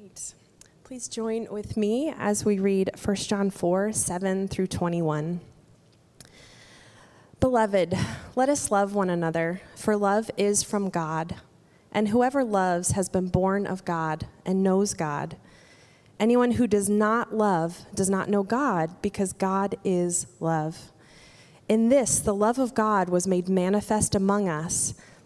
right. Please join with me as we read 1 John 4 7 through 21. Beloved, let us love one another, for love is from God. And whoever loves has been born of God and knows God. Anyone who does not love does not know God, because God is love. In this, the love of God was made manifest among us,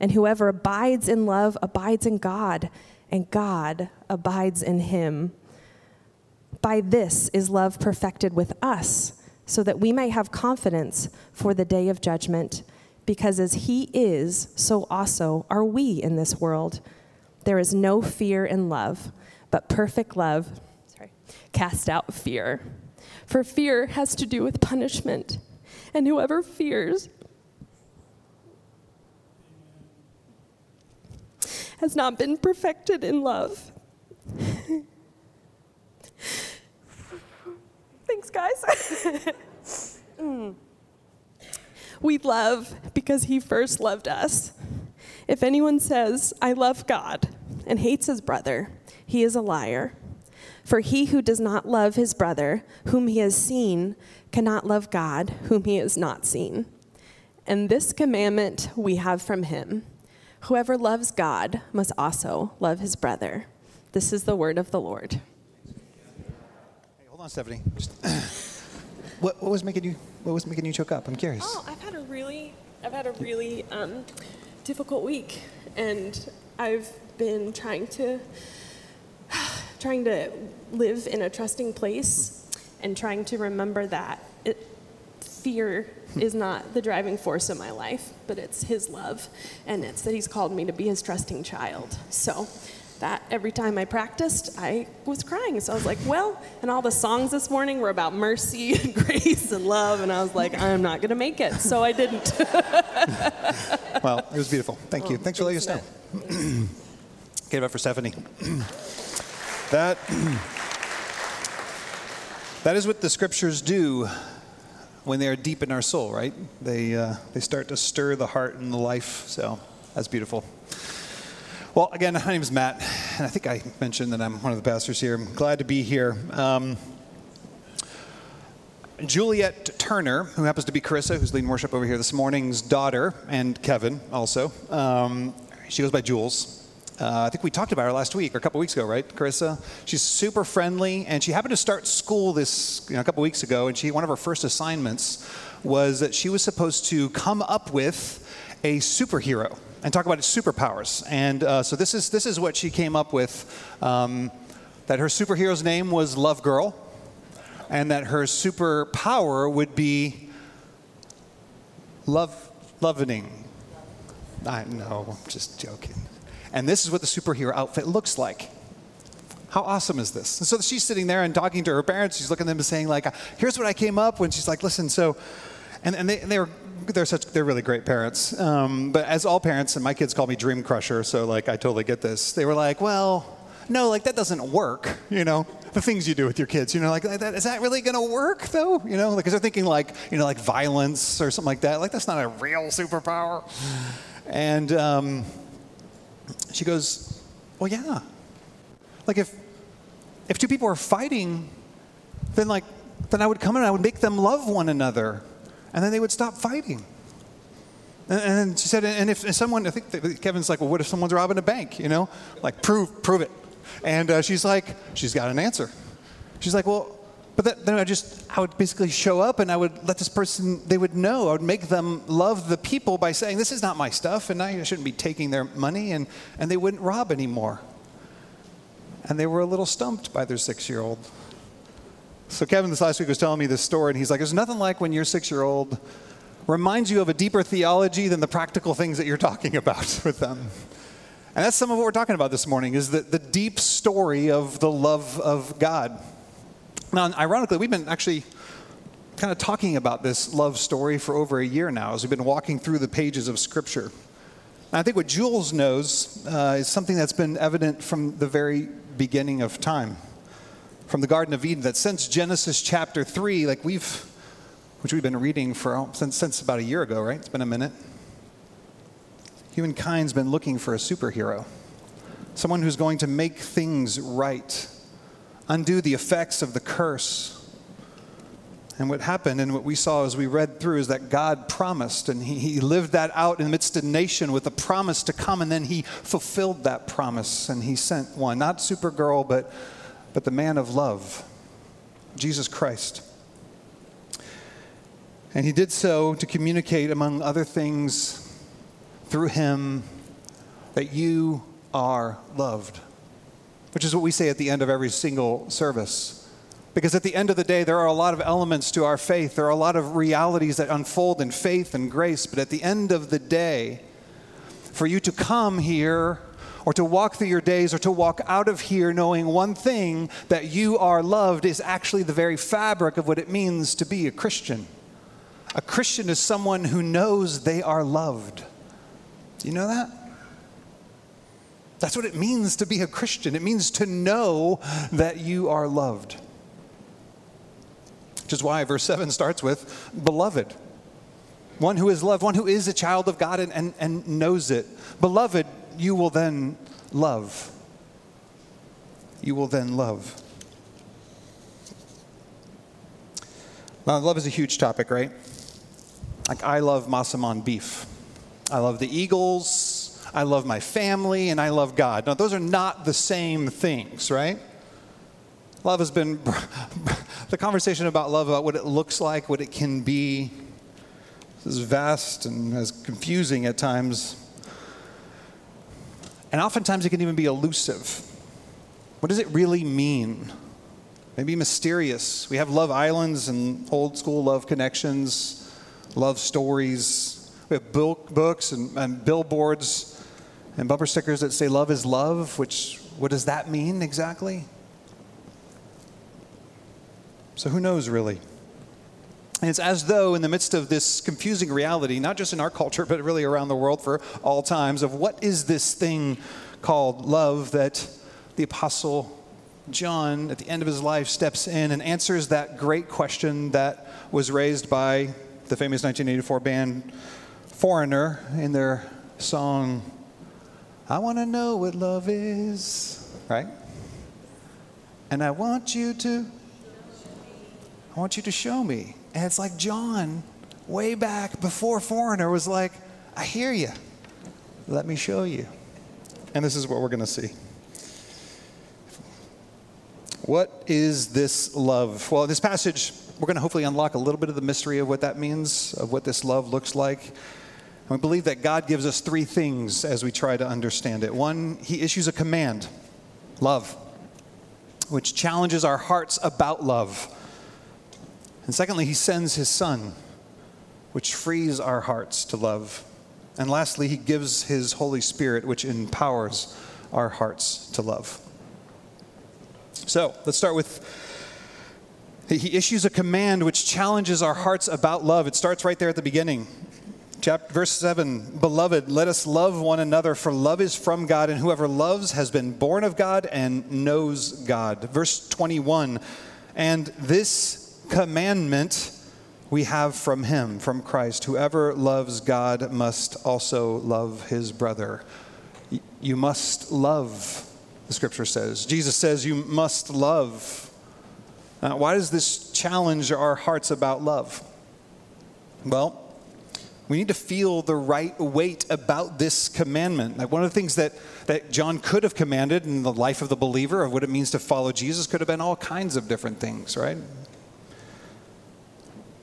and whoever abides in love abides in God, and God abides in him. By this is love perfected with us, so that we may have confidence for the day of judgment, because as he is, so also are we in this world. There is no fear in love, but perfect love sorry, cast out fear. For fear has to do with punishment, and whoever fears has not been perfected in love. Thanks, guys. mm. We love because he first loved us. If anyone says, I love God, and hates his brother, he is a liar. For he who does not love his brother, whom he has seen, cannot love God, whom he has not seen. And this commandment we have from him Whoever loves God must also love his brother. This is the word of the Lord. Hey, hold on, Stephanie. Just, what, what was making you What was making you choke up? I'm curious. Oh, I've had a really, I've had a really um, difficult week, and I've been trying to, trying to live in a trusting place, and trying to remember that it, fear is not the driving force of my life, but it's His love, and it's that He's called me to be His trusting child. So that every time I practiced, I was crying. So I was like, well, and all the songs this morning were about mercy and grace and love, and I was like, I'm not going to make it. So I didn't. well, it was beautiful. Thank you. Thanks for letting us know. Give it up for Stephanie. that, that is what the scriptures do when they are deep in our soul, right? They, uh, they start to stir the heart and the life. So that's beautiful. Well, again, my name is Matt, and I think I mentioned that I'm one of the pastors here. I'm glad to be here. Um, Juliet Turner, who happens to be Carissa, who's leading worship over here this morning's daughter, and Kevin also. Um, she goes by Jules. Uh, I think we talked about her last week or a couple weeks ago, right, Carissa? She's super friendly, and she happened to start school this you know, a couple weeks ago. And she one of her first assignments was that she was supposed to come up with a superhero and talk about its superpowers. And uh, so this is this is what she came up with. Um, that her superhero's name was Love Girl, and that her superpower would be love lovening. I know, I'm just joking and this is what the superhero outfit looks like. How awesome is this? And so she's sitting there and talking to her parents. She's looking at them and saying, like, here's what I came up with. She's like, listen, so, and, and they, and they were they're such they're really great parents. Um, but as all parents, and my kids call me Dream Crusher, so like I totally get this. They were like, well, no, like that doesn't work. You know, the things you do with your kids. You know, like that, is that really to work though? You know, because they're thinking like you know like violence or something like that. Like that's not a real superpower. And um, she goes, Well, yeah. Like if if two people are fighting, then like then I would come in and I would make them love one another, and then they would stop fighting. And, and she said, and if, someone, I think Kevin's like, well, what if someone's robbing a bank? You know, like prove prove it. And uh, she's like, she's got an answer. She's like, well, but that, then I just, I would basically show up and I would let this person, they would know. I would make them love the people by saying, this is not my stuff and I shouldn't be taking their money and, and they wouldn't rob anymore. And they were a little stumped by their six year old. So Kevin this last week was telling me this story and he's like, there's nothing like when your six year old reminds you of a deeper theology than the practical things that you're talking about with them. And that's some of what we're talking about this morning is the, the deep story of the love of God. Now, ironically, we've been actually kind of talking about this love story for over a year now as we've been walking through the pages of Scripture. And I think what Jules knows uh, is something that's been evident from the very beginning of time, from the Garden of Eden, that since Genesis chapter 3, like we've, which we've been reading for since, since about a year ago, right? It's been a minute. Humankind's been looking for a superhero, someone who's going to make things right undo the effects of the curse. And what happened and what we saw as we read through is that God promised, and he, he, lived that out in the midst of the nation with a promise to come, and then He fulfilled that promise, and He sent one, not Supergirl, but, but the man of love, Jesus Christ. And He did so to communicate, among other things, through Him, that you are loved which is what we say at the end of every single service. Because at the end of the day, there are a lot of elements to our faith. There are a lot of realities that unfold in faith and grace. But at the end of the day, for you to come here or to walk through your days or to walk out of here knowing one thing that you are loved is actually the very fabric of what it means to be a Christian. A Christian is someone who knows they are loved. Do you know that? That's what it means to be a Christian. It means to know that you are loved. Which is why verse 7 starts with beloved. One who is loved, one who is a child of God and, and, and knows it. Beloved, you will then love. You will then love. Now, love is a huge topic, right? Like, I love Masaman beef. I love the Eagles. I love my family, and I love God. Now, those are not the same things, right? Love has been the conversation about love, about what it looks like, what it can be, is vast and as confusing at times. And oftentimes it can even be elusive. What does it really mean? Maybe mysterious. We have love islands and old school love connections, love stories. We have book, books and, and billboards and bumper stickers that say love is love, which what does that mean exactly? So who knows really? And it's as though, in the midst of this confusing reality, not just in our culture, but really around the world for all times, of what is this thing called love, that the Apostle John, at the end of his life, steps in and answers that great question that was raised by the famous 1984 band Foreigner in their song I want to know what love is, right? And I want you to I want you to show me. And it's like John way back before Foreigner was like, I hear you. Let me show you. And this is what we're going to see. What is this love? Well, this passage, we're going to hopefully unlock a little bit of the mystery of what that means, of what this love looks like. We believe that God gives us three things as we try to understand it. One, He issues a command love, which challenges our hearts about love. And secondly, He sends His Son, which frees our hearts to love. And lastly, He gives His Holy Spirit, which empowers our hearts to love. So let's start with he issues a command which challenges our hearts about love. It starts right there at the beginning. Chapter, verse 7 Beloved, let us love one another, for love is from God, and whoever loves has been born of God and knows God. Verse 21 And this commandment we have from him, from Christ whoever loves God must also love his brother. You must love, the scripture says. Jesus says you must love. Now, why does this challenge our hearts about love? Well, We need to feel the right weight about this commandment. Like one of the things that, that John could have commanded in the life of the believer of what it means to follow Jesus could have been all kinds of different things, right?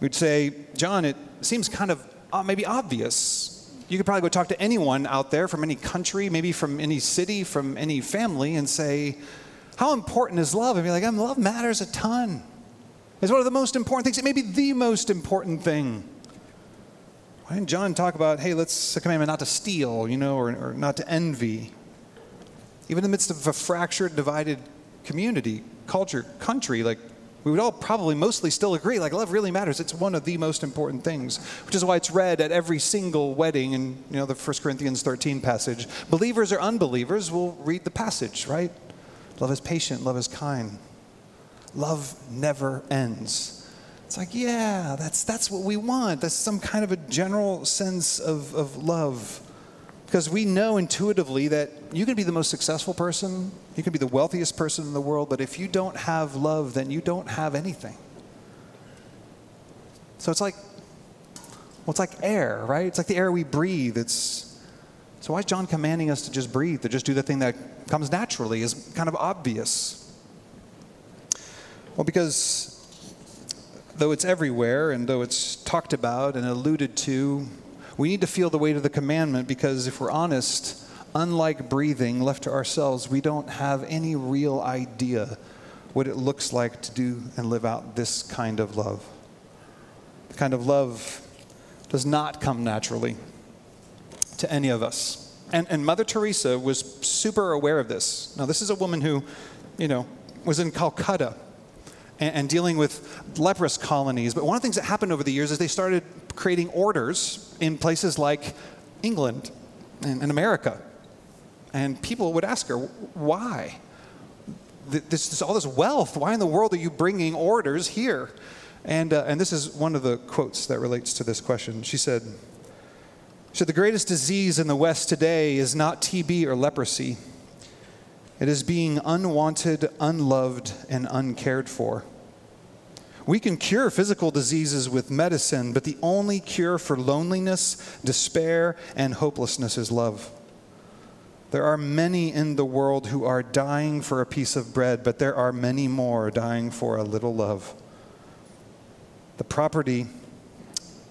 We'd say, John, it seems kind of uh, maybe obvious. You could probably go talk to anyone out there from any country, maybe from any city, from any family, and say, How important is love? And be like, Love matters a ton. It's one of the most important things. It may be the most important thing. Why didn't John talk about, hey, let's a commandment not to steal, you know, or, or not to envy? Even in the midst of a fractured, divided community, culture, country, like we would all probably mostly still agree like love really matters. It's one of the most important things which is why it's read at every single wedding in you know the 1 corinthians 13 passage. Believers or unbelievers will read the passage right? Love is patient love is kind. Love never ends it's like, yeah, that's, that's what we want. That's some kind of a general sense of, of love. Because we know intuitively that you can be the most successful person, you can be the wealthiest person in the world, but if you don't have love, then you don't have anything. So it's like, well, it's like air, right? It's like the air we breathe. It's, so why is John commanding us to just breathe, to just do the thing that comes naturally, is kind of obvious? Well, because though it's everywhere and though it's talked about and alluded to, we need to feel the weight of the commandment because if we're honest, unlike breathing, left to ourselves, we don't have any real idea what it looks like to do and live out this kind of love. The kind of love does not come naturally to any of us. And, and Mother Teresa was super aware of this. Now, this is a woman who, you know, was in Calcutta and, and dealing with leprous colonies. But one of the things that happened over the years is they started creating orders in places like England and, and America. And people would ask her, why? This, this, all this wealth, why in the world are you bringing orders here? And, uh, and this is one of the quotes that relates to this question. She said, she said, The greatest disease in the West today is not TB or leprosy. It is being unwanted, unloved, and uncared for. We can cure physical diseases with medicine, but the only cure for loneliness, despair, and hopelessness is love. There are many in the world who are dying for a piece of bread, but there are many more dying for a little love. The property,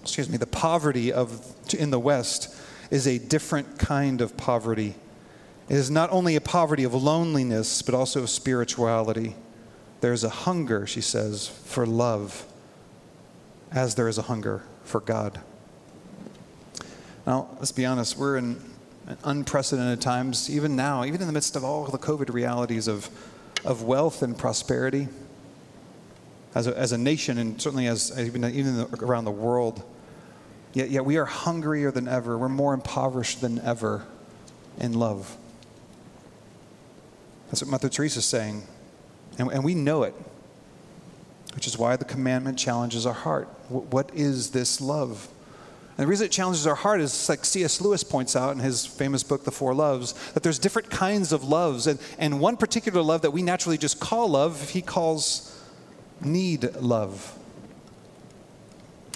excuse me, the poverty of in the West is a different kind of poverty. It is not only a poverty of loneliness, but also of spirituality. There's a hunger, she says, for love, as there is a hunger for God. Now, let's be honest, we're in unprecedented times, even now, even in the midst of all the COVID realities of, of wealth and prosperity. As a, as a nation, and certainly as even, even around the world, yet, yet we are hungrier than ever. We're more impoverished than ever in love. That's what Mother Teresa is saying. And, and we know it, which is why the commandment challenges our heart. what is this love? And the reason it challenges our heart is like C.S. Lewis points out in his famous book, The Four Loves, that there's different kinds of loves. And, and one particular love that we naturally just call love, he calls need love.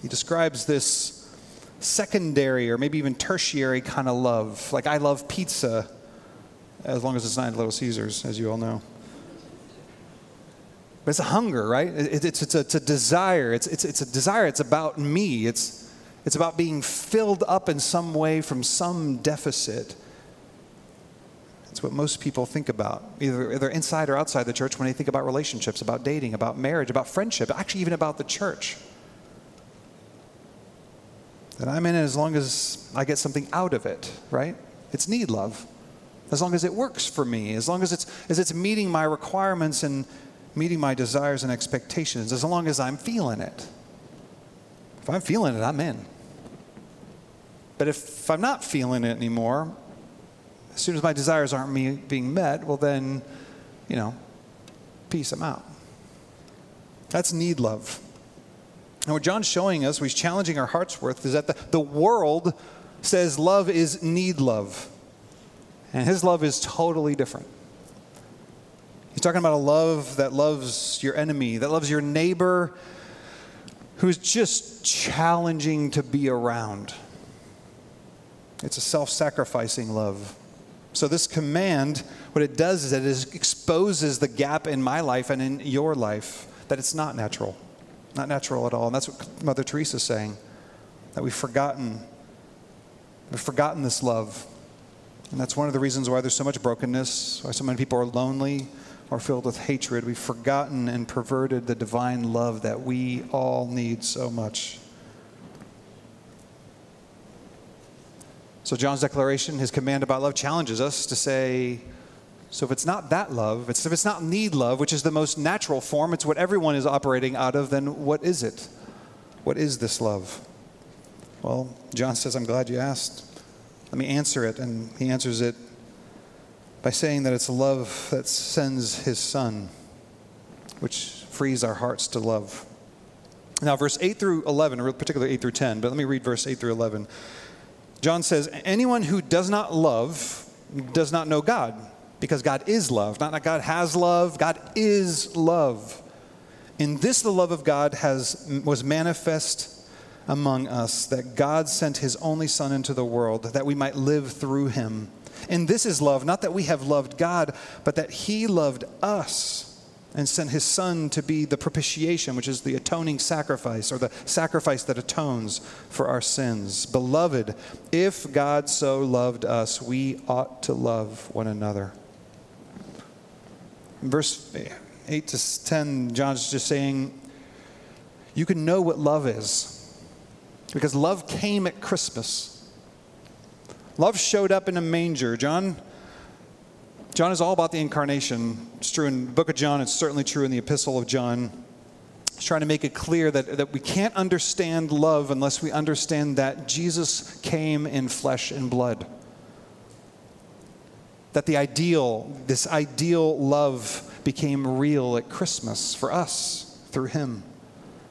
He describes this secondary or maybe even tertiary kind of love. Like, I love pizza, as long as it's not Little Caesars, as you all know. But it's a hunger, right? It, it's, it's, a, it's a desire. It's, it's, it's a desire. It's about me. It's, it's about being filled up in some way from some deficit. It's what most people think about, either, either inside or outside the church, when they think about relationships, about dating, about marriage, about friendship, actually, even about the church. That I'm in it as long as I get something out of it, right? It's need love. As long as it works for me, as long as it's, as it's meeting my requirements and meeting my desires and expectations as long as I'm feeling it. If I'm feeling it, I'm in. But if I'm not feeling it anymore, as soon as my desires aren't me being met, well, then, you know, peace, I'm out. That's need love. And what John's showing us, what he's challenging our hearts with, is that the, the world says love is need love. And his love is totally different. He's talking about a love that loves your enemy, that loves your neighbor, who's just challenging to be around. It's a self sacrificing love. So, this command, what it does is it exposes the gap in my life and in your life that it's not natural. Not natural at all. And that's what Mother Teresa is saying that we've forgotten. We've forgotten this love. And that's one of the reasons why there's so much brokenness, why so many people are lonely or filled with hatred. We've forgotten and perverted the divine love that we all need so much. So, John's declaration, his command about love, challenges us to say, so if it's not that love, if it's not need love, which is the most natural form, it's what everyone is operating out of, then what is it? What is this love? Well, John says, I'm glad you asked. Let me answer it. And he answers it by saying that it's love that sends his son, which frees our hearts to love. Now, verse 8 through 11, particularly 8 through 10, but let me read verse 8 through 11. John says, Anyone who does not love does not know God, because God is love. Not that God has love, God is love. In this, the love of God has, was manifest among us, that God sent his only Son into the world, that we might live through him. And this is love, not that we have loved God, but that he loved us and sent his son to be the propitiation, which is the atoning sacrifice or the sacrifice that atones for our sins. Beloved, if God so loved us, we ought to love one another. Verse 8 to 10, John's just saying, you can know what love is because love came at Christmas. Love showed up in a manger. John John is all about the incarnation. It's true in the book of John, it's certainly true in the epistle of John. He's trying to make it clear that, that we can't understand love unless we understand that Jesus came in flesh and blood. That the ideal, this ideal love, became real at Christmas for us through him.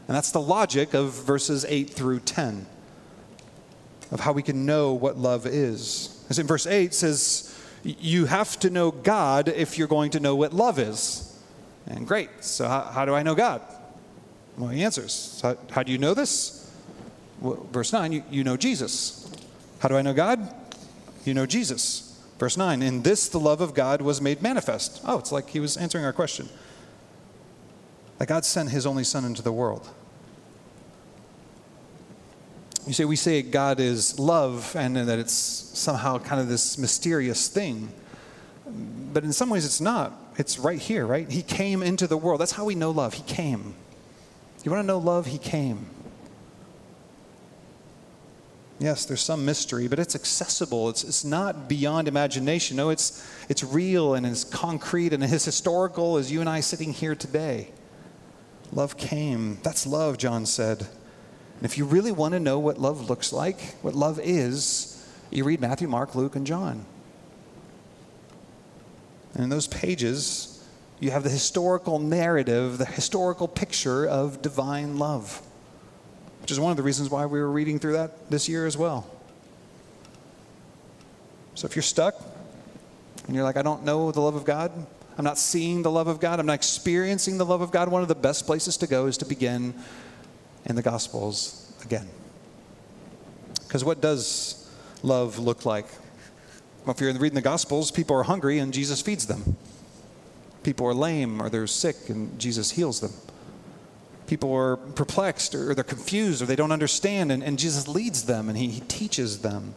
And that's the logic of verses 8 through 10 of how we can know what love is. As in verse 8 says, you have to know God if you're going to know what love is. And great, so how, how do I know God? Well, he answers. How, how do you know this? Well, verse 9, you, you know Jesus. How do I know God? You know Jesus. Verse 9, in this the love of God was made manifest. Oh, it's like he was answering our question. That God sent his only Son into the world. You say, we say God is love and that it's somehow kind of this mysterious thing. But in some ways, it's not. It's right here, right? He came into the world. That's how we know love. He came. You want to know love? He came. Yes, there's some mystery, but it's accessible. It's, it's not beyond imagination. No, it's, it's real and it's concrete and as historical as you and I sitting here today. Love came. That's love, John said. And if you really want to know what love looks like, what love is, you read Matthew, Mark, Luke, and John. And in those pages, you have the historical narrative, the historical picture of divine love, which is one of the reasons why we were reading through that this year as well. So if you're stuck and you're like, I don't know the love of God, I'm not seeing the love of God, I'm not experiencing the love of God, one of the best places to go is to begin in the Gospels again. Because what does love look like? Well, if you're reading the Gospels, people are hungry and Jesus feeds them. People are lame or they're sick and Jesus heals them. People are perplexed or they're confused or they don't understand and, and Jesus leads them and he, he teaches them.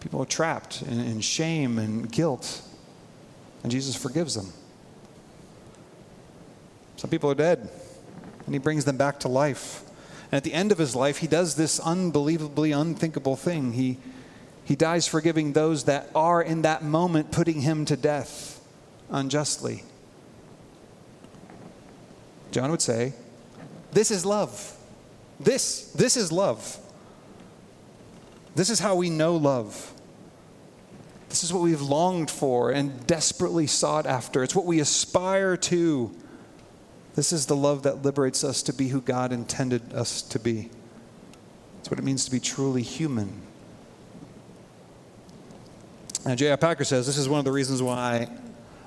People are trapped in, in shame and guilt and Jesus forgives them. Some people are dead and he brings them back to life. And at the end of his life, he does this unbelievably unthinkable thing. He, he dies forgiving those that are in that moment putting him to death unjustly. John would say, This is love. This, this is love. This is how we know love. This is what we've longed for and desperately sought after. It's what we aspire to. This is the love that liberates us to be who God intended us to be. It's what it means to be truly human. And J.I. Packer says this is one of the reasons why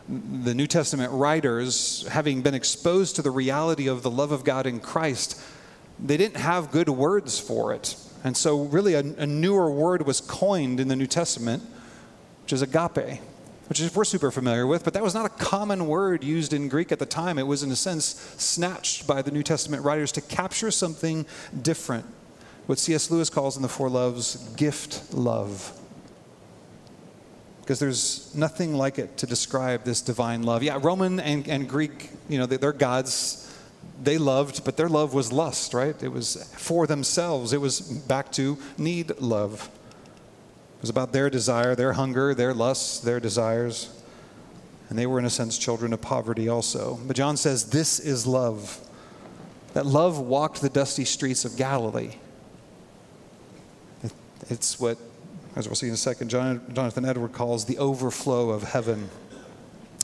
the New Testament writers, having been exposed to the reality of the love of God in Christ, they didn't have good words for it. And so, really, a, a newer word was coined in the New Testament, which is agape, which is, we're super familiar with, but that was not a common word used in Greek at the time. It was, in a sense, snatched by the New Testament writers to capture something different. What C.S. Lewis calls in The Four Loves gift love because there's nothing like it to describe this divine love. Yeah, Roman and, and Greek, you know, they're gods. They loved, but their love was lust, right? It was for themselves. It was back to need love. Was about their desire, their hunger, their lusts, their desires. And they were, in a sense, children of poverty also. But John says, This is love. That love walked the dusty streets of Galilee. It's what as we'll see in a second, Jonathan Edward calls the overflow of heaven.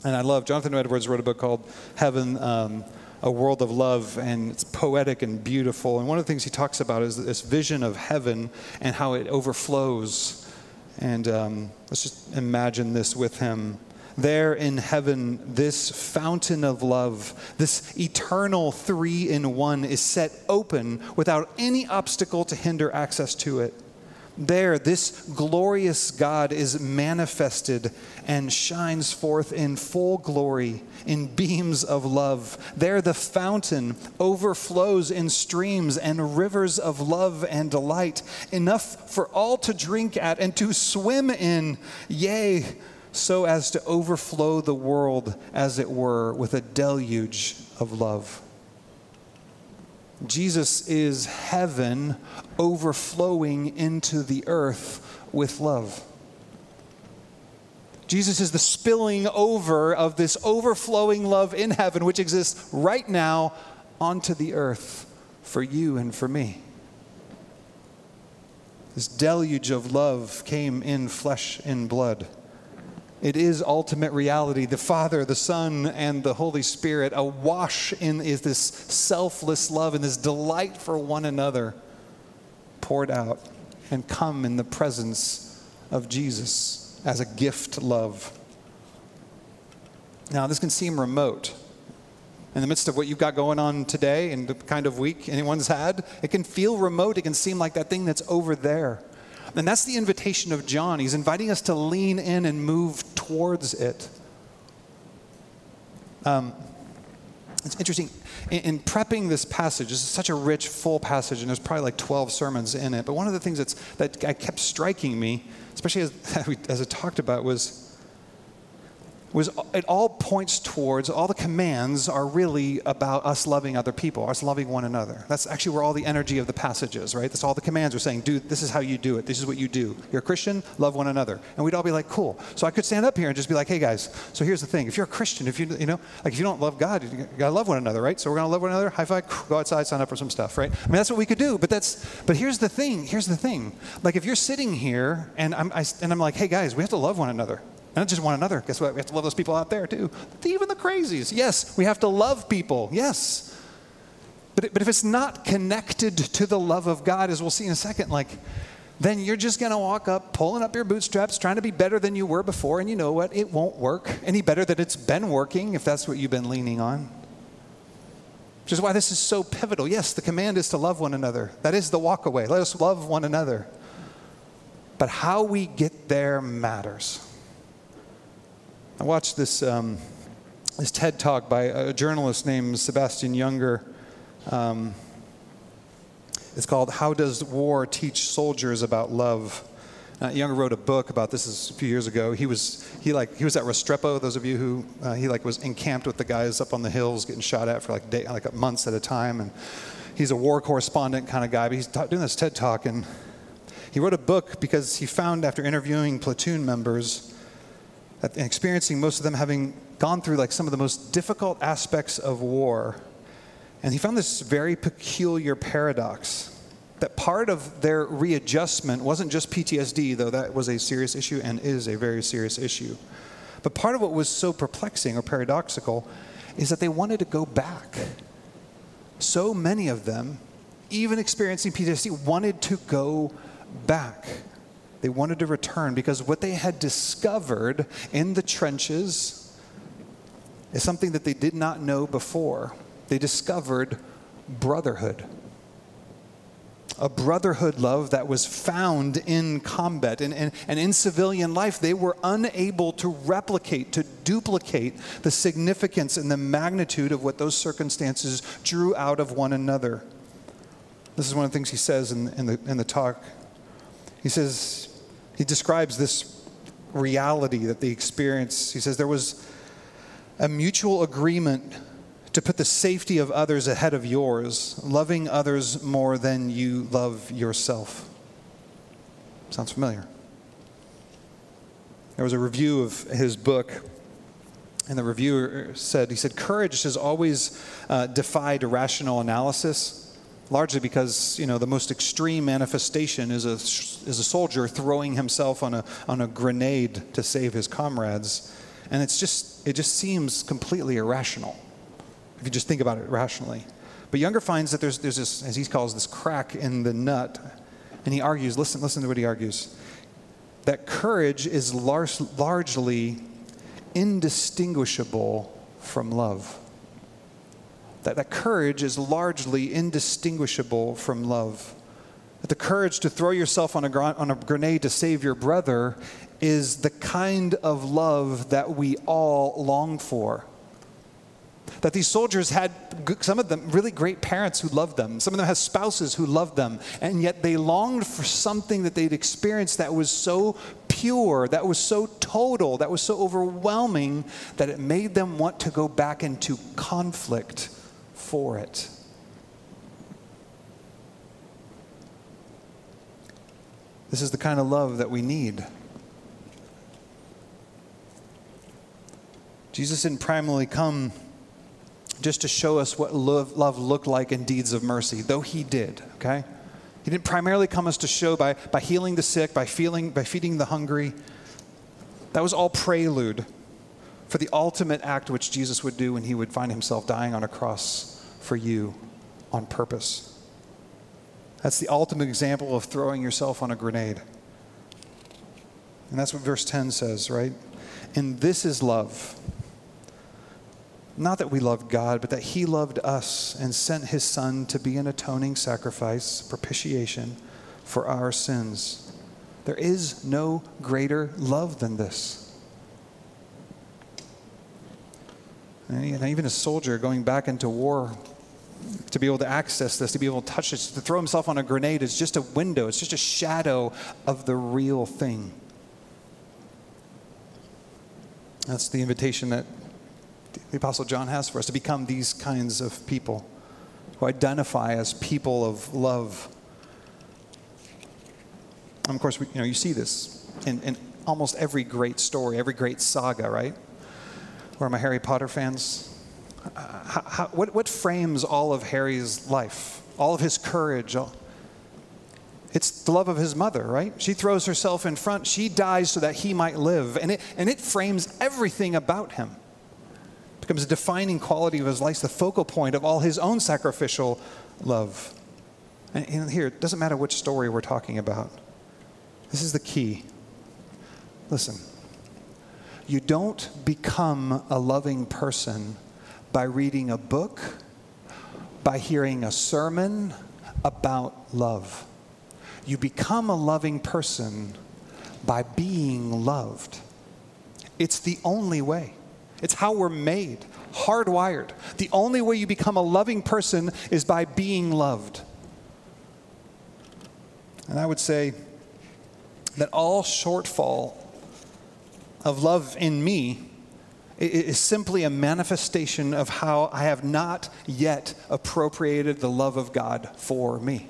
And I love, Jonathan Edwards wrote a book called Heaven, um, A World of Love, and it's poetic and beautiful. And one of the things he talks about is this vision of heaven and how it overflows. And um, let's just imagine this with him. There in heaven, this fountain of love, this eternal three in one, is set open without any obstacle to hinder access to it. There, this glorious God is manifested and shines forth in full glory in beams of love. There, the fountain overflows in streams and rivers of love and delight, enough for all to drink at and to swim in, yea, so as to overflow the world, as it were, with a deluge of love. Jesus is heaven overflowing into the earth with love. Jesus is the spilling over of this overflowing love in heaven, which exists right now, onto the earth for you and for me. This deluge of love came in flesh and blood. It is ultimate reality. The Father, the Son, and the Holy Spirit awash in is this selfless love and this delight for one another poured out and come in the presence of Jesus as a gift love. Now, this can seem remote. In the midst of what you've got going on today and the kind of week anyone's had, it can feel remote. It can seem like that thing that's over there. And that's the invitation of John. He's inviting us to lean in and move towards it. Um, it's interesting. In, in, prepping this passage, this is such a rich, full passage, and there's probably like 12 sermons in it. But one of the things that's, that kept striking me, especially as, as it talked about, was was it all points towards all the commands are really about us loving other people us loving one another. That's actually where all the energy of the passage is right? That's all the commands are saying dude this is how you do it. This is what you do. You're a christian love one another. And we'd all be like cool. So i could stand up here and just be like hey guys so here's the thing. If you're a christian if you you know like if you don't love god you gotta love one another right? So we're gonna love one another high five go outside sign up for some stuff right? I mean that's what we could do but that's but here's the thing here's the thing. Like if you're sitting here and i'm I, and i'm like hey guys we have to love one another not just one another. Guess what? We have to love those people out there too. Even the crazies. Yes, we have to love people. Yes. But, but if it's not connected to the love of God, as we'll see in a second, like, then you're just going to walk up, pulling up your bootstraps, trying to be better than you were before. And you know what? It won't work any better than it's been working if that's what you've been leaning on. Which is why this is so pivotal. Yes, the command is to love one another. That is the walk away. Let us love one another. But how we get there matters. I watched this, um, this TED talk by a journalist named Sebastian Junger. Um, it's called How Does War Teach Soldiers About Love? Uh, Junger wrote a book about this a few years ago. He was he like he was at Restrepo. Those of you who uh, he like was encamped with the guys up on the hills, getting shot at for like day, like months at a time. And he's a war correspondent kind of guy. But he's ta- doing this TED talk, and he wrote a book because he found after interviewing platoon members and experiencing most of them having gone through like some of the most difficult aspects of war. And he found this very peculiar paradox that part of their readjustment wasn't just PTSD, though that was a serious issue and is a very serious issue. But part of what was so perplexing or paradoxical is that they wanted to go back. So many of them, even experiencing PTSD, wanted to go back. They wanted to return because what they had discovered in the trenches is something that they did not know before. They discovered brotherhood. a brotherhood love that was found in combat. And, and, and in civilian life, they were unable to replicate, to duplicate the significance and the magnitude of what those circumstances drew out of one another. This is one of the things he says in, in, the, in the talk. He says, he describes this reality that they experience. He says, there was a mutual agreement to put the safety of others ahead of yours, loving others more than you love yourself. Sounds familiar. There was a review of his book, and the reviewer said, he said, courage has always uh, defied rational analysis largely because you know the most extreme manifestation is a, is a soldier throwing himself on a, on a grenade to save his comrades and it's just it just seems completely irrational if you just think about it rationally. But Junger finds that there's, there's this, as he calls this crack in the nut, and he argues, listen, listen to what he argues, that courage is lar- largely indistinguishable from love. That, that courage is largely indistinguishable from love. That the courage to throw yourself on a, on a grenade to save your brother is the kind of love that we all long for. That these soldiers had some of them really great parents who loved them. Some of them had spouses who loved them. And yet they longed for something that they'd experienced that was so pure that was so total that was so overwhelming that it made them want to go back into conflict for it this is the kind of love that we need jesus didn't primarily come just to show us what love, love looked like in deeds of mercy, though he did, okay? He didn't primarily come us to show by, by healing the sick, by, feeling, by feeding the hungry. That was all prelude for the ultimate act which Jesus would do when he would find himself dying on a cross for you on purpose. That's the ultimate example of throwing yourself on a grenade. And that's what verse 10 says, right? And this is love not that we loved God, but that He loved us and sent His Son to be an atoning sacrifice, propitiation for our sins. There is no greater love than this. And even a soldier going back into war to be able to access this, to be able to touch this, to throw himself on a grenade is just a window, it's just a shadow of the real thing. That's the invitation that the Apostle John has for us to become these kinds of people who identify as people of love. And of course, we, you know, you see this in, in almost every great story, every great saga, right? Where my Harry Potter fans? How, what, what frames all of Harry's life, all of his courage? All, it's the love of his mother, right? She throws herself in front. She dies so that he might live. And it, and it frames everything about him becomes a defining quality of his life, the focal point of all his own sacrificial love. And, and here, it doesn't matter which story we're talking about. This is the key. Listen, you don't become a loving person by reading a book, by hearing a sermon about love. You become a loving person by being loved. It's the only way. It's how we're made, hardwired. The only way you become a loving person is by being loved. And I would say that all shortfall of love in me is simply a manifestation of how I have not yet appropriated the love of God for me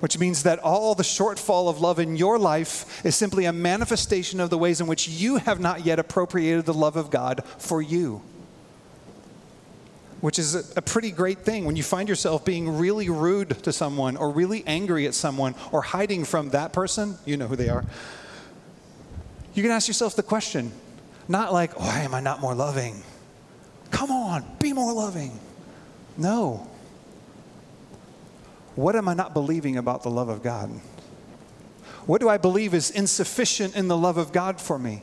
which means that all the shortfall of love in your life is simply a manifestation of the ways in which you have not yet appropriated the love of God for you. Which is a, a, pretty great thing when you find yourself being really rude to someone or really angry at someone or hiding from that person, you know who they are. You can ask yourself the question, not like, oh, why am I not more loving? Come on, be more loving. No. What am I not believing about the love of God? What do I believe is insufficient in the love of God for me?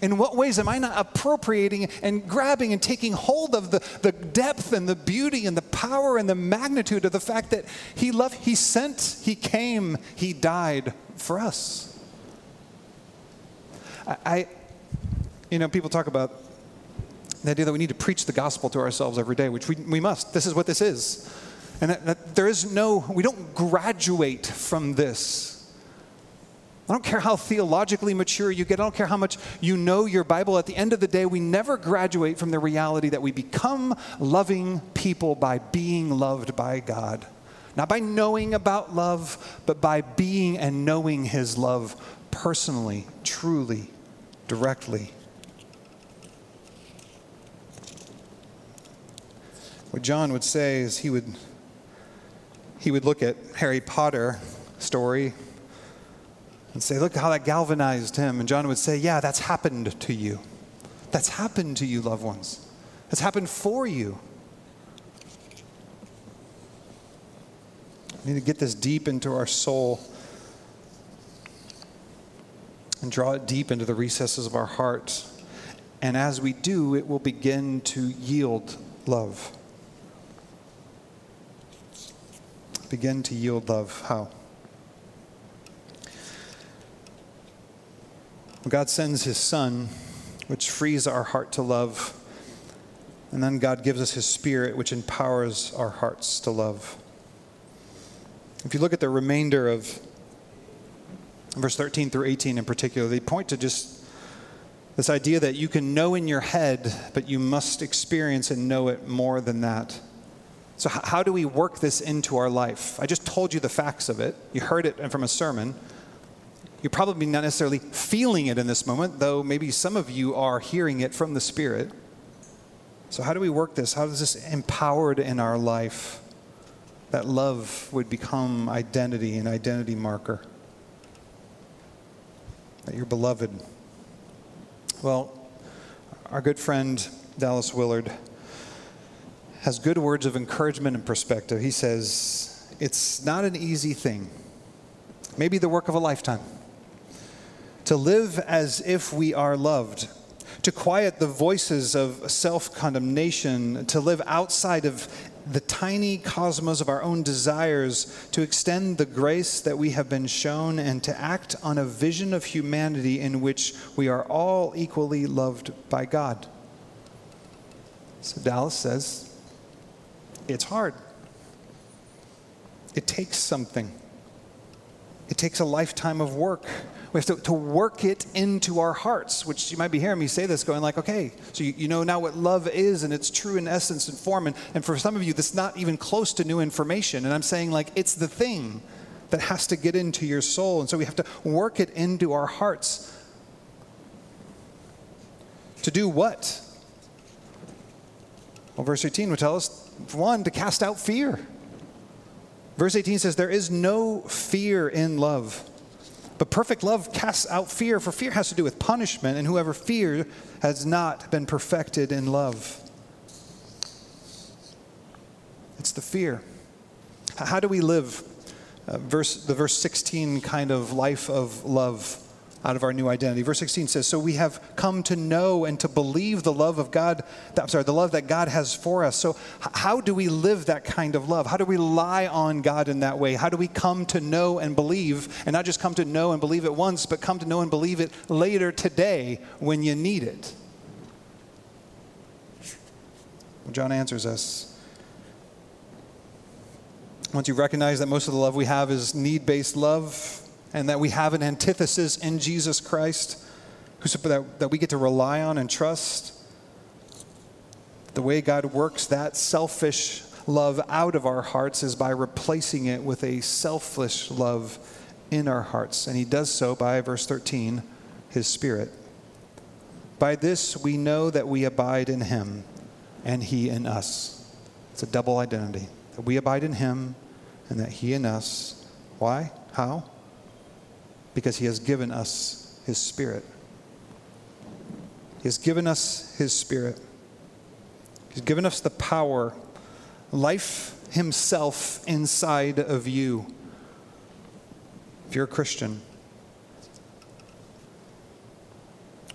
In what ways am I not appropriating and grabbing and taking hold of the, the depth and the beauty and the power and the magnitude of the fact that He loved, He sent, He came, He died for us. I you know, people talk about the idea that we need to preach the gospel to ourselves every day, which we, we must. This is what this is. And that, that there is no, we don't graduate from this. I don't care how theologically mature you get, I don't care how much you know your Bible. At the end of the day, we never graduate from the reality that we become loving people by being loved by God. Not by knowing about love, but by being and knowing His love personally, truly, directly. What John would say is he would, he would look at Harry Potter story and say, Look how that galvanized him. And John would say, Yeah, that's happened to you. That's happened to you, loved ones. That's happened for you. We need to get this deep into our soul and draw it deep into the recesses of our heart. And as we do, it will begin to yield love. Begin to yield love. How? God sends his son, which frees our heart to love. And then God gives us his spirit, which empowers our hearts to love. If you look at the remainder of verse 13 through 18 in particular, they point to just this idea that you can know in your head, but you must experience and know it more than that. So, how do we work this into our life? I just told you the facts of it. You heard it from a sermon. You're probably not necessarily feeling it in this moment, though maybe some of you are hearing it from the Spirit. So, how do we work this? How is this empowered in our life? That love would become identity, an identity marker. That you're beloved. Well, our good friend Dallas Willard has good words of encouragement and perspective. He says, It's not an easy thing, maybe the work of a lifetime to live as if we are loved, to quiet the voices of self condemnation, to live outside of the tiny cosmos of our own desires, to extend the grace that we have been shown, and to act on a vision of humanity in which we are all equally loved by God. So Dallas says, it's hard. It takes something. It takes a lifetime of work. We have to, to work it into our hearts, which you might be hearing me say this, going like, okay, so you, you know now what love is, and it's true in essence and form. And, and for some of you, that's not even close to new information. And I'm saying, like, it's the thing that has to get into your soul. And so we have to work it into our hearts. To do what? Well, verse 18 would tell us one, to cast out fear. Verse 18 says, There is no fear in love. But perfect love casts out fear, for fear has to do with punishment, and whoever fears has not been perfected in love. It's the fear. How do we live? Uh, verse, the verse 16 kind of life of love out of our new identity. Verse 16 says, So we have come to know and to believe the love of God, I'm sorry, the love that God has for us. So, how do we live that kind of love? How do we rely on God in that way? How do we come to know and believe, and not just come to know and believe it once, but come to know and believe it later today when you need it? Well, John answers us. Once you recognize that most of the love we have is need based love, and that we have an antithesis in Jesus Christ that, that we get to rely on and trust. The way God works that selfish love out of our hearts is by replacing it with a selfish love in our hearts. And He does so by, verse 13, His Spirit. By this we know that we abide in Him and He in us. It's a double identity that we abide in Him and that He in us. Why? How? Because He has given us His Spirit. He has given us His Spirit. He's given us the power, life Himself inside of you. If you're a Christian,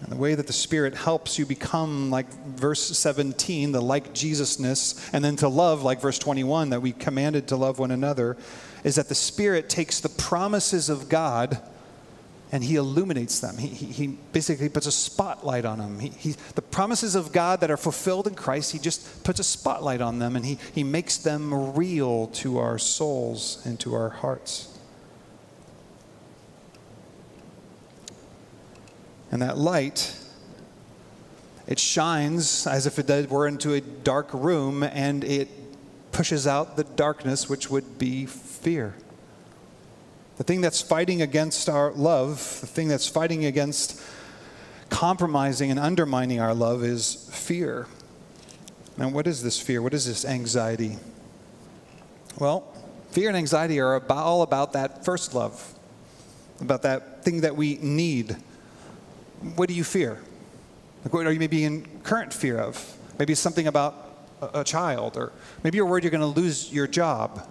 And the way that the Spirit helps you become like verse 17, the like Jesusness, and then to love, like verse 21, that we commanded to love one another, is that the Spirit takes the promises of God and he illuminates them. He, he, basically puts a spotlight on them. He, he, the promises of God that are fulfilled in Christ, he just puts a spotlight on them and he, he makes them real to our souls and to our hearts. And that light, it shines as if it were into a dark room and it pushes out the darkness, which would be fear. The thing that's fighting against our love, the thing that's fighting against compromising and undermining our love is fear. Now, what is this fear? What is this anxiety? Well, fear and anxiety are about, all about that first love, about that thing that we need. What do you fear? Like what are you maybe in current fear of? Maybe something about a, a child, or maybe you're worried you're going to lose your job.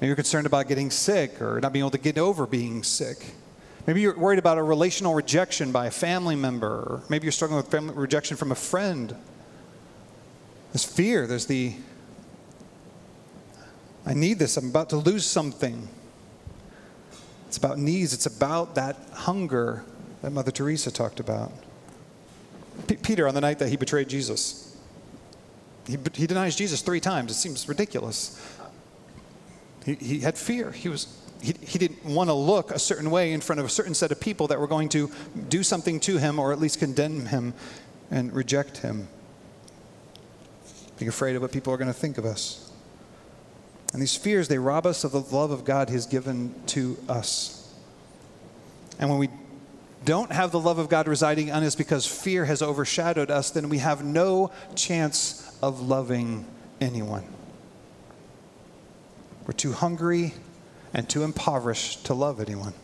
Maybe you're concerned about getting sick or not being able to get over being sick. Maybe you're worried about a relational rejection by a family member, or maybe you're struggling with family rejection from a friend. There's fear, there's the I need this, I'm about to lose something. It's about needs, it's about that hunger that Mother Teresa talked about. P- Peter, on the night that he betrayed Jesus, he, he denies Jesus three times. It seems ridiculous. He, he had fear. He, was, he, he didn't want to look a certain way in front of a certain set of people that were going to do something to him or at least condemn him and reject him. Being afraid of what people are going to think of us. And these fears, they rob us of the love of God He's given to us. And when we don't have the love of God residing in us because fear has overshadowed us, then we have no chance of loving anyone. We're too hungry and too impoverished to love anyone.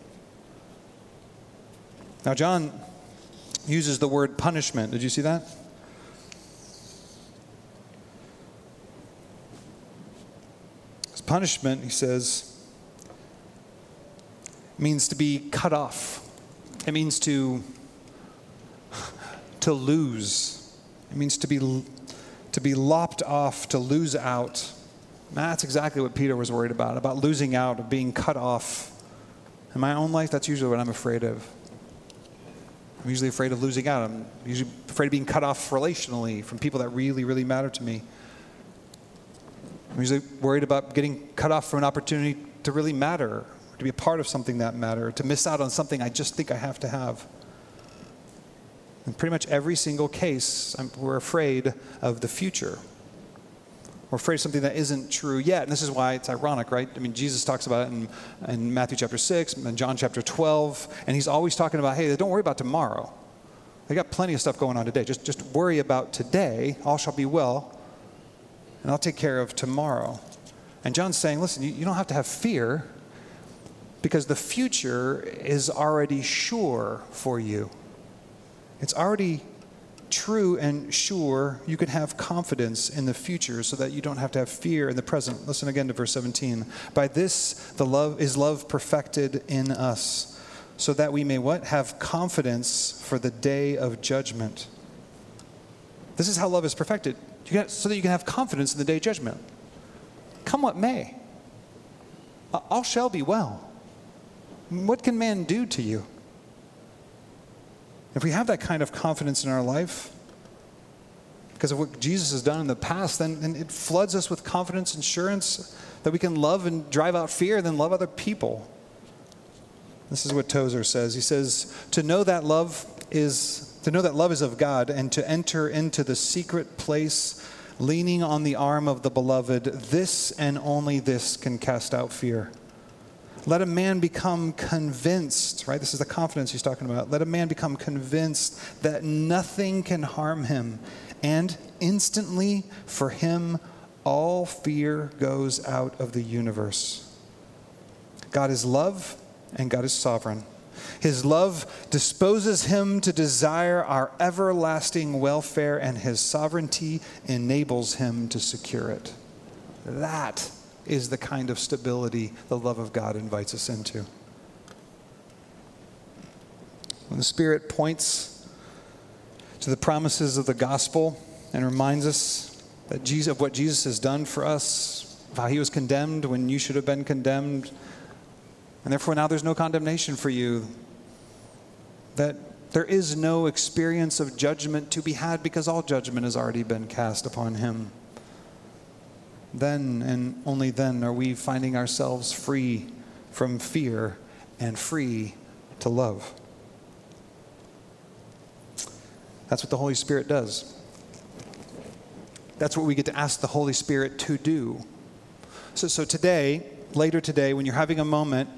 Now, John uses the word punishment. Did you see that? As punishment, he says, means to be cut off. It means to to lose. It means to be to be lopped off, to lose out. That's exactly what Peter was worried about, about losing out, of being cut off. In my own life, that's usually what I'm afraid of. I'm usually afraid of losing out. I'm usually afraid of being cut off relationally from people that really, really matter to me. I'm usually worried about getting cut off from an opportunity to really matter, to be a part of something that matter, to miss out on something I just think I have to have. In pretty much every single case, I'm, we're afraid of the future. We're afraid of something that isn't true yet. And this is why it's ironic, right? I mean, Jesus talks about it in, in Matthew chapter 6 and John chapter 12. And he's always talking about, hey, don't worry about tomorrow. They got plenty of stuff going on today. Just, just worry about today. All shall be well. And I'll take care of tomorrow. And John's saying, listen, you, you don't have to have fear because the future is already sure for you. It's already true and sure, you can have confidence in the future so that you don't have to have fear in the present. Listen again to verse 17. By this the love is love perfected in us, so that we may what? Have confidence for the day of judgment. This is how love is perfected. So that you can have confidence in the day of judgment. Come what may. All shall be well. What can man do to you? If we have that kind of confidence in our life, because of what Jesus has done in the past, then, then it floods us with confidence, assurance that we can love and drive out fear, then love other people. This is what Tozer says. He says, To know that love is to know that love is of God and to enter into the secret place leaning on the arm of the beloved, this and only this can cast out fear. Let a man become convinced, right? This is the confidence he's talking about. Let a man become convinced that nothing can harm him. And instantly, for him, all fear goes out of the universe. God is love, and God is sovereign. His love disposes him to desire our everlasting welfare, and his sovereignty enables him to secure it. That is the kind of stability the love of God invites us into. When the Spirit points to the promises of the gospel and reminds us that Jesus, of what Jesus has done for us, how he was condemned when you should have been condemned. And therefore, now there's no condemnation for you. That there is no experience of judgment to be had because all judgment has already been cast upon him. Then and only then are we finding ourselves free from fear and free to love. That's what the Holy Spirit does. That's what we get to ask the Holy Spirit to do. So, so today, later today, when you're having a moment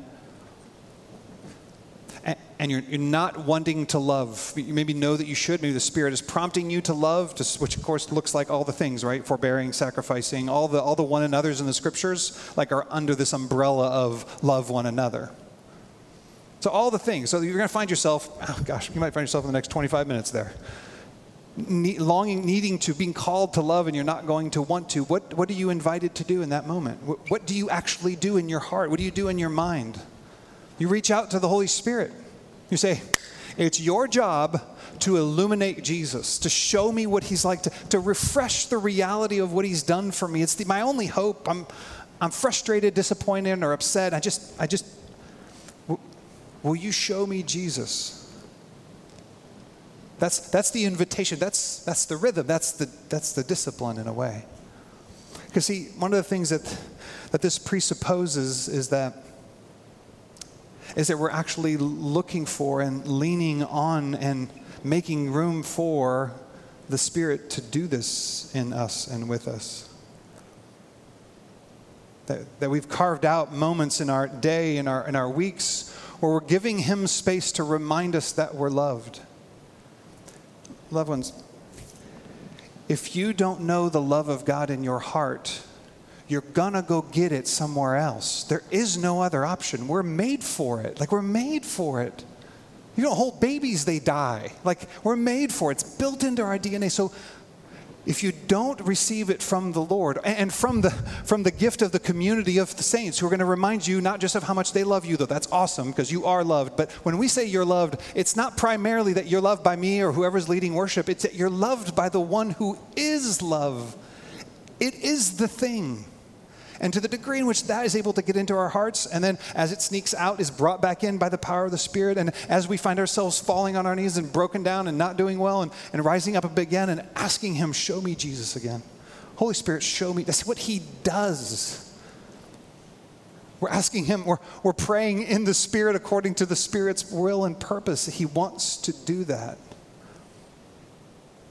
and, you're, you're not wanting to love, you maybe know that you should, maybe the Spirit is prompting you to love, to, which of course looks like all the things, right? Forbearing, sacrificing, all the, all the one another's in the scriptures, like are under this umbrella of love one another. So, all the things. So, you're going to find yourself, oh gosh, you might find yourself in the next 25 minutes there. Ne- longing, needing to, being called to love, and you're not going to want to. What, what are you invited to do in that moment? What, what do you actually do in your heart? What do you do in your mind? You reach out to the Holy Spirit. You say, It's your job to illuminate Jesus, to show me what he's like, to, to refresh the reality of what he's done for me. It's the, my only hope. I'm, I'm frustrated, disappointed, or upset. I just, I just, Will you show me Jesus? That's, that's the invitation. That's, that's the rhythm. That's the, that's the discipline in a way. Because, see, one of the things that, that this presupposes is that, is that we're actually looking for and leaning on and making room for the Spirit to do this in us and with us. That, that we've carved out moments in our day, in our, in our weeks, where we're giving Him space to remind us that we're loved. Loved ones, if you don't know the love of God in your heart, you're gonna go get it somewhere else. There is no other option. We're made for it. Like, we're made for it. You don't hold babies, they die. Like, we're made for it. It's built into our DNA. So, if you don't receive it from the Lord and from the, from the gift of the community of the saints who are going to remind you not just of how much they love you, though that's awesome because you are loved, but when we say you're loved, it's not primarily that you're loved by me or whoever's leading worship, it's that you're loved by the one who is love. It is the thing. And to the degree in which that is able to get into our hearts, and then as it sneaks out, is brought back in by the power of the Spirit, and as we find ourselves falling on our knees and broken down and not doing well, and, and rising up again and asking Him, Show me Jesus again. Holy Spirit, show me. That's what He does. We're asking Him, we're, we're praying in the Spirit according to the Spirit's will and purpose. He wants to do that.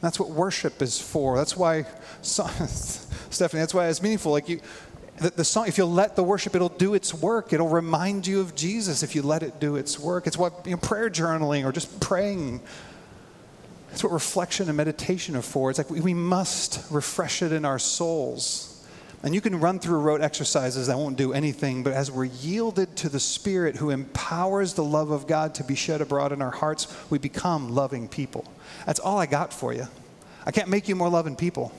That's what worship is for. That's why, Stephanie, that's why it's meaningful. Like you, the, the, song, if you'll let the worship, it'll do its work. It'll remind you of Jesus if you let it do its work. It's what you know, prayer journaling or just praying. That's what reflection and meditation are for. It's like we, we must refresh it in our souls. And you can run through rote exercises that won't do anything, but as we're yielded to the Spirit who empowers the love of God to be shed abroad in our hearts, we become loving people. That's all I got for you. I can't make you more loving people.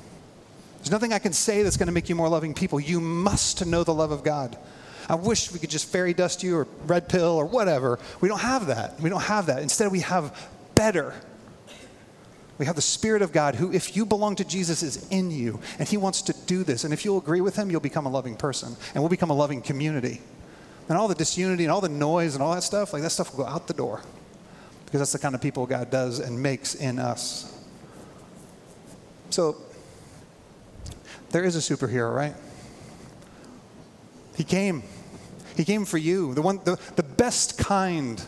There's nothing I can say that's going to make you more loving people. You must know the love of God. I wish we could just fairy dust you or red pill or whatever. We don't have that. We don't have that. Instead, we have better. We have the Spirit of God who, if you belong to Jesus, is in you. And He wants to do this. And if you'll agree with Him, you'll become a loving person. And we'll become a loving community. And all the disunity and all the noise and all that stuff, like that stuff will go out the door. Because that's the kind of people God does and makes in us. So there is a superhero, right? He came. He came for you, the one, the, the best kind.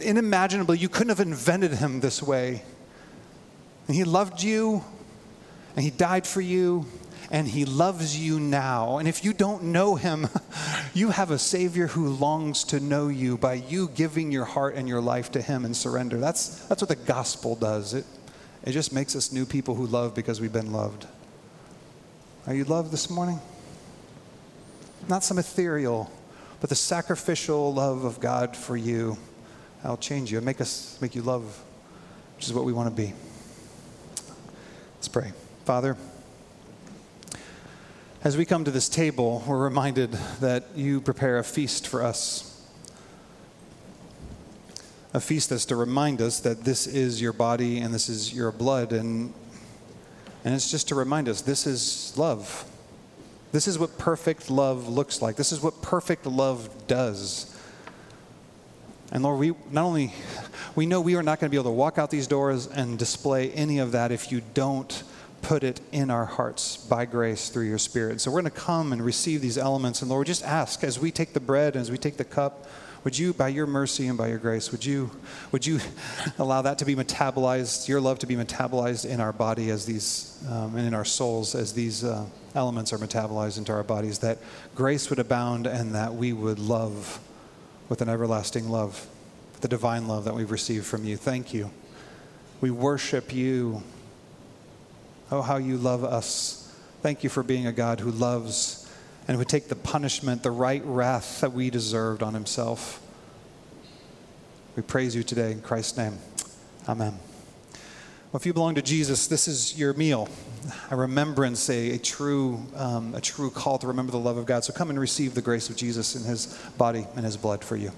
Inimaginably, you couldn't have invented him this way. And he loved you, and he died for you, and he loves you now. And if you don't know him, you have a Savior who longs to know you by you giving your heart and your life to him and surrender. That's, that's what the gospel does. It, it just makes us new people who love because we've been loved. Are you loved this morning? Not some ethereal, but the sacrificial love of God for you. I'll change you and make us make you love, which is what we want to be. Let's pray. Father, as we come to this table, we're reminded that you prepare a feast for us. a feast that's to remind us that this is your body and this is your blood. And, and it's just to remind us this is love. This is what perfect love looks like. This is what perfect love does. And Lord, we not only we know we are not going to be able to walk out these doors and display any of that if you don't put it in our hearts by grace through your spirit. So we're going to come and receive these elements and Lord, just ask as we take the bread and as we take the cup, would you by your mercy and by your grace, would you would you allow that to be metabolized, your love to be metabolized in our body as these um, and in our souls as these uh, elements are metabolized into our bodies that grace would abound and that we would love with an everlasting love, the divine love that we've received from you. Thank you. We worship you. Oh, how you love us. Thank you for being a God who loves and would take the punishment, the right wrath that we deserved on himself. We praise you today in Christ's name. Amen. Well, if you belong to Jesus, this is your meal, a remembrance, a, a true, um, a true call to remember the love of God. So come and receive the grace of Jesus in his body and his blood for you.